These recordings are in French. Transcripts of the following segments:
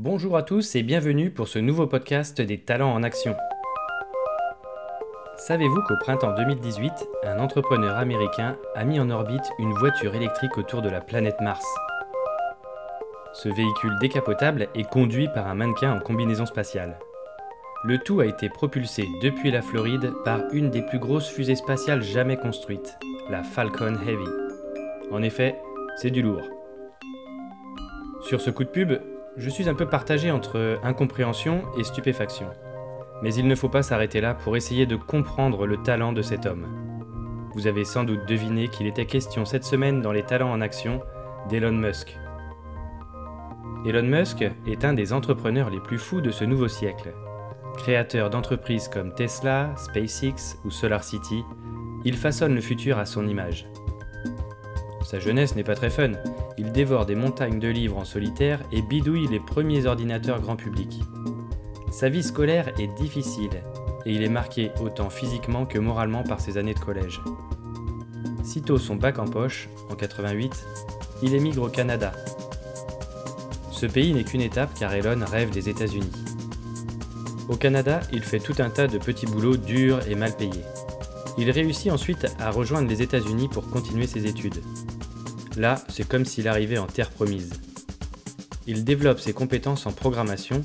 Bonjour à tous et bienvenue pour ce nouveau podcast des talents en action. Savez-vous qu'au printemps 2018, un entrepreneur américain a mis en orbite une voiture électrique autour de la planète Mars? Ce véhicule décapotable est conduit par un mannequin en combinaison spatiale. Le tout a été propulsé depuis la Floride par une des plus grosses fusées spatiales jamais construites, la Falcon Heavy. En effet, c'est du lourd. Sur ce coup de pub, je suis un peu partagé entre incompréhension et stupéfaction. Mais il ne faut pas s'arrêter là pour essayer de comprendre le talent de cet homme. Vous avez sans doute deviné qu'il était question cette semaine dans les talents en action d'Elon Musk. Elon Musk est un des entrepreneurs les plus fous de ce nouveau siècle. Créateur d'entreprises comme Tesla, SpaceX ou SolarCity, il façonne le futur à son image. Sa jeunesse n'est pas très fun, il dévore des montagnes de livres en solitaire et bidouille les premiers ordinateurs grand public. Sa vie scolaire est difficile et il est marqué autant physiquement que moralement par ses années de collège. Sitôt son bac en poche, en 88, il émigre au Canada. Ce pays n'est qu'une étape car Elon rêve des États-Unis. Au Canada, il fait tout un tas de petits boulots durs et mal payés. Il réussit ensuite à rejoindre les États-Unis pour continuer ses études. Là, c'est comme s'il arrivait en terre promise. Il développe ses compétences en programmation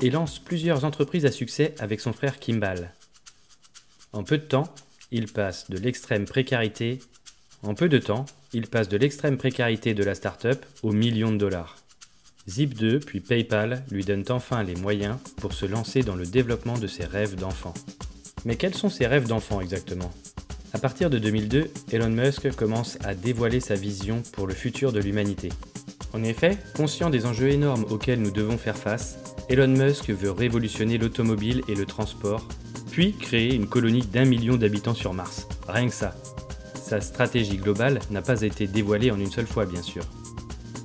et lance plusieurs entreprises à succès avec son frère Kimball. En peu de temps, il passe de l'extrême précarité de de la start-up aux millions de dollars. Zip2 puis PayPal lui donnent enfin les moyens pour se lancer dans le développement de ses rêves d'enfant. Mais quels sont ses rêves d'enfant exactement? À partir de 2002, Elon Musk commence à dévoiler sa vision pour le futur de l'humanité. En effet, conscient des enjeux énormes auxquels nous devons faire face, Elon Musk veut révolutionner l'automobile et le transport, puis créer une colonie d'un million d'habitants sur Mars. Rien que ça. Sa stratégie globale n'a pas été dévoilée en une seule fois, bien sûr.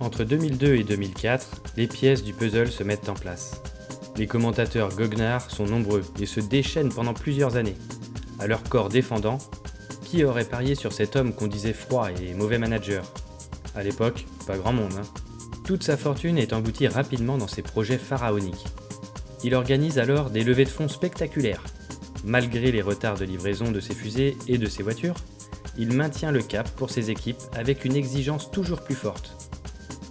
Entre 2002 et 2004, les pièces du puzzle se mettent en place. Les commentateurs goguenards sont nombreux et se déchaînent pendant plusieurs années. À leur corps défendant, qui aurait parié sur cet homme qu'on disait froid et mauvais manager? À l'époque, pas grand monde, hein. Toute sa fortune est engloutie rapidement dans ses projets pharaoniques. Il organise alors des levées de fonds spectaculaires. Malgré les retards de livraison de ses fusées et de ses voitures, il maintient le cap pour ses équipes avec une exigence toujours plus forte.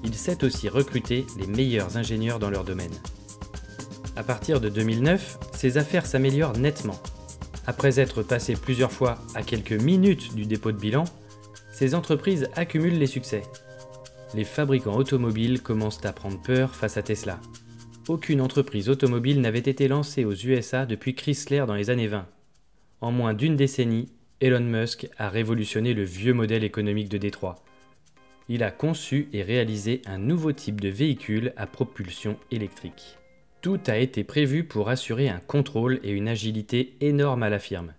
Il sait aussi recruter les meilleurs ingénieurs dans leur domaine. À partir de 2009, ses affaires s'améliorent nettement. Après être passé plusieurs fois à quelques minutes du dépôt de bilan, ses entreprises accumulent les succès les fabricants automobiles commencent à prendre peur face à Tesla. Aucune entreprise automobile n'avait été lancée aux USA depuis Chrysler dans les années 20. En moins d'une décennie, Elon Musk a révolutionné le vieux modèle économique de Détroit. Il a conçu et réalisé un nouveau type de véhicule à propulsion électrique. Tout a été prévu pour assurer un contrôle et une agilité énormes à la firme.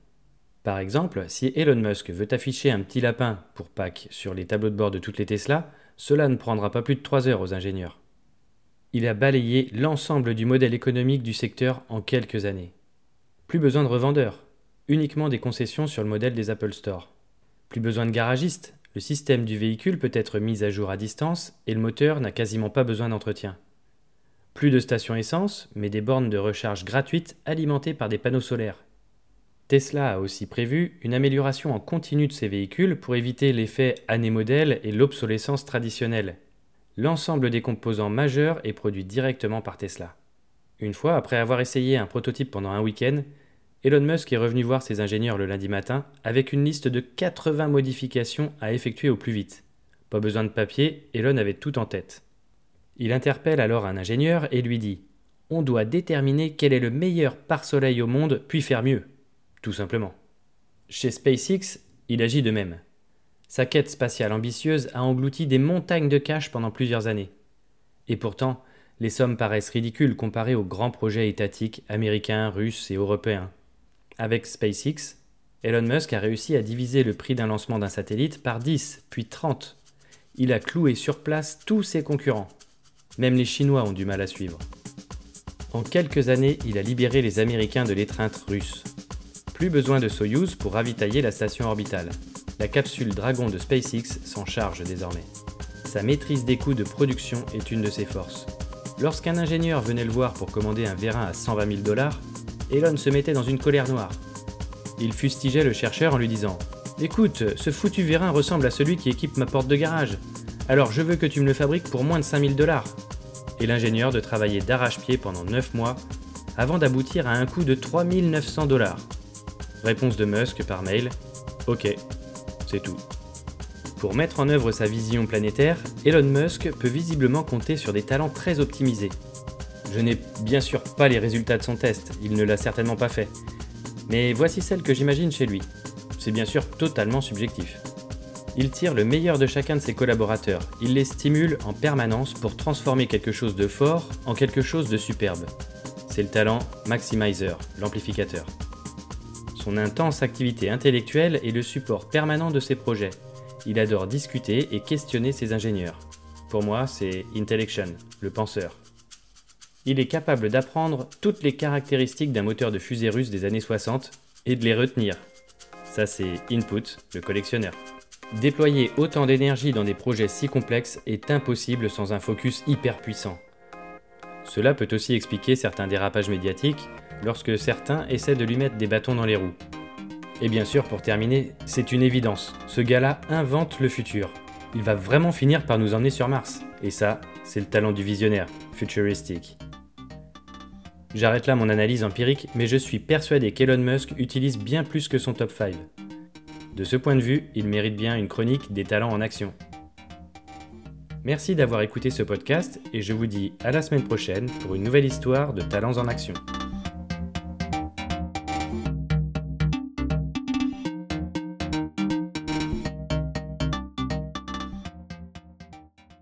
Par exemple, si Elon Musk veut afficher un petit lapin pour Pâques sur les tableaux de bord de toutes les Tesla, cela ne prendra pas plus de 3 heures aux ingénieurs. Il a balayé l'ensemble du modèle économique du secteur en quelques années. Plus besoin de revendeurs, uniquement des concessions sur le modèle des Apple Store. Plus besoin de garagistes, le système du véhicule peut être mis à jour à distance et le moteur n'a quasiment pas besoin d'entretien. Plus de stations essence, mais des bornes de recharge gratuites alimentées par des panneaux solaires. Tesla a aussi prévu une amélioration en continu de ses véhicules pour éviter l'effet année modèle et l'obsolescence traditionnelle. L'ensemble des composants majeurs est produit directement par Tesla. Une fois, après avoir essayé un prototype pendant un week-end, Elon Musk est revenu voir ses ingénieurs le lundi matin avec une liste de 80 modifications à effectuer au plus vite. Pas besoin de papier, Elon avait tout en tête. Il interpelle alors un ingénieur et lui dit On doit déterminer quel est le meilleur pare-soleil au monde, puis faire mieux tout simplement. Chez SpaceX, il agit de même. Sa quête spatiale ambitieuse a englouti des montagnes de cash pendant plusieurs années. Et pourtant, les sommes paraissent ridicules comparées aux grands projets étatiques américains, russes et européens. Avec SpaceX, Elon Musk a réussi à diviser le prix d'un lancement d'un satellite par 10, puis 30. Il a cloué sur place tous ses concurrents. Même les Chinois ont du mal à suivre. En quelques années, il a libéré les Américains de l'étreinte russe. Plus besoin de Soyuz pour ravitailler la station orbitale. La capsule Dragon de SpaceX s'en charge désormais. Sa maîtrise des coûts de production est une de ses forces. Lorsqu'un ingénieur venait le voir pour commander un vérin à 120 000 dollars, Elon se mettait dans une colère noire. Il fustigeait le chercheur en lui disant Écoute, ce foutu vérin ressemble à celui qui équipe ma porte de garage. Alors je veux que tu me le fabriques pour moins de 5000 dollars. Et l'ingénieur de travailler d'arrache-pied pendant 9 mois avant d'aboutir à un coût de 3900 dollars. Réponse de Musk par mail Ok, c'est tout. Pour mettre en œuvre sa vision planétaire, Elon Musk peut visiblement compter sur des talents très optimisés. Je n'ai bien sûr pas les résultats de son test, il ne l'a certainement pas fait. Mais voici celle que j'imagine chez lui. C'est bien sûr totalement subjectif. Il tire le meilleur de chacun de ses collaborateurs, il les stimule en permanence pour transformer quelque chose de fort en quelque chose de superbe. C'est le talent maximizer, l'amplificateur. Son intense activité intellectuelle est le support permanent de ses projets. Il adore discuter et questionner ses ingénieurs. Pour moi, c'est Intellection, le penseur. Il est capable d'apprendre toutes les caractéristiques d'un moteur de fusée russe des années 60 et de les retenir. Ça, c'est Input, le collectionneur. Déployer autant d'énergie dans des projets si complexes est impossible sans un focus hyper puissant. Cela peut aussi expliquer certains dérapages médiatiques lorsque certains essaient de lui mettre des bâtons dans les roues. Et bien sûr, pour terminer, c'est une évidence, ce gars-là invente le futur. Il va vraiment finir par nous emmener sur Mars. Et ça, c'est le talent du visionnaire, futuristique. J'arrête là mon analyse empirique, mais je suis persuadé qu'Elon Musk utilise bien plus que son top 5. De ce point de vue, il mérite bien une chronique des talents en action. Merci d'avoir écouté ce podcast et je vous dis à la semaine prochaine pour une nouvelle histoire de talents en action.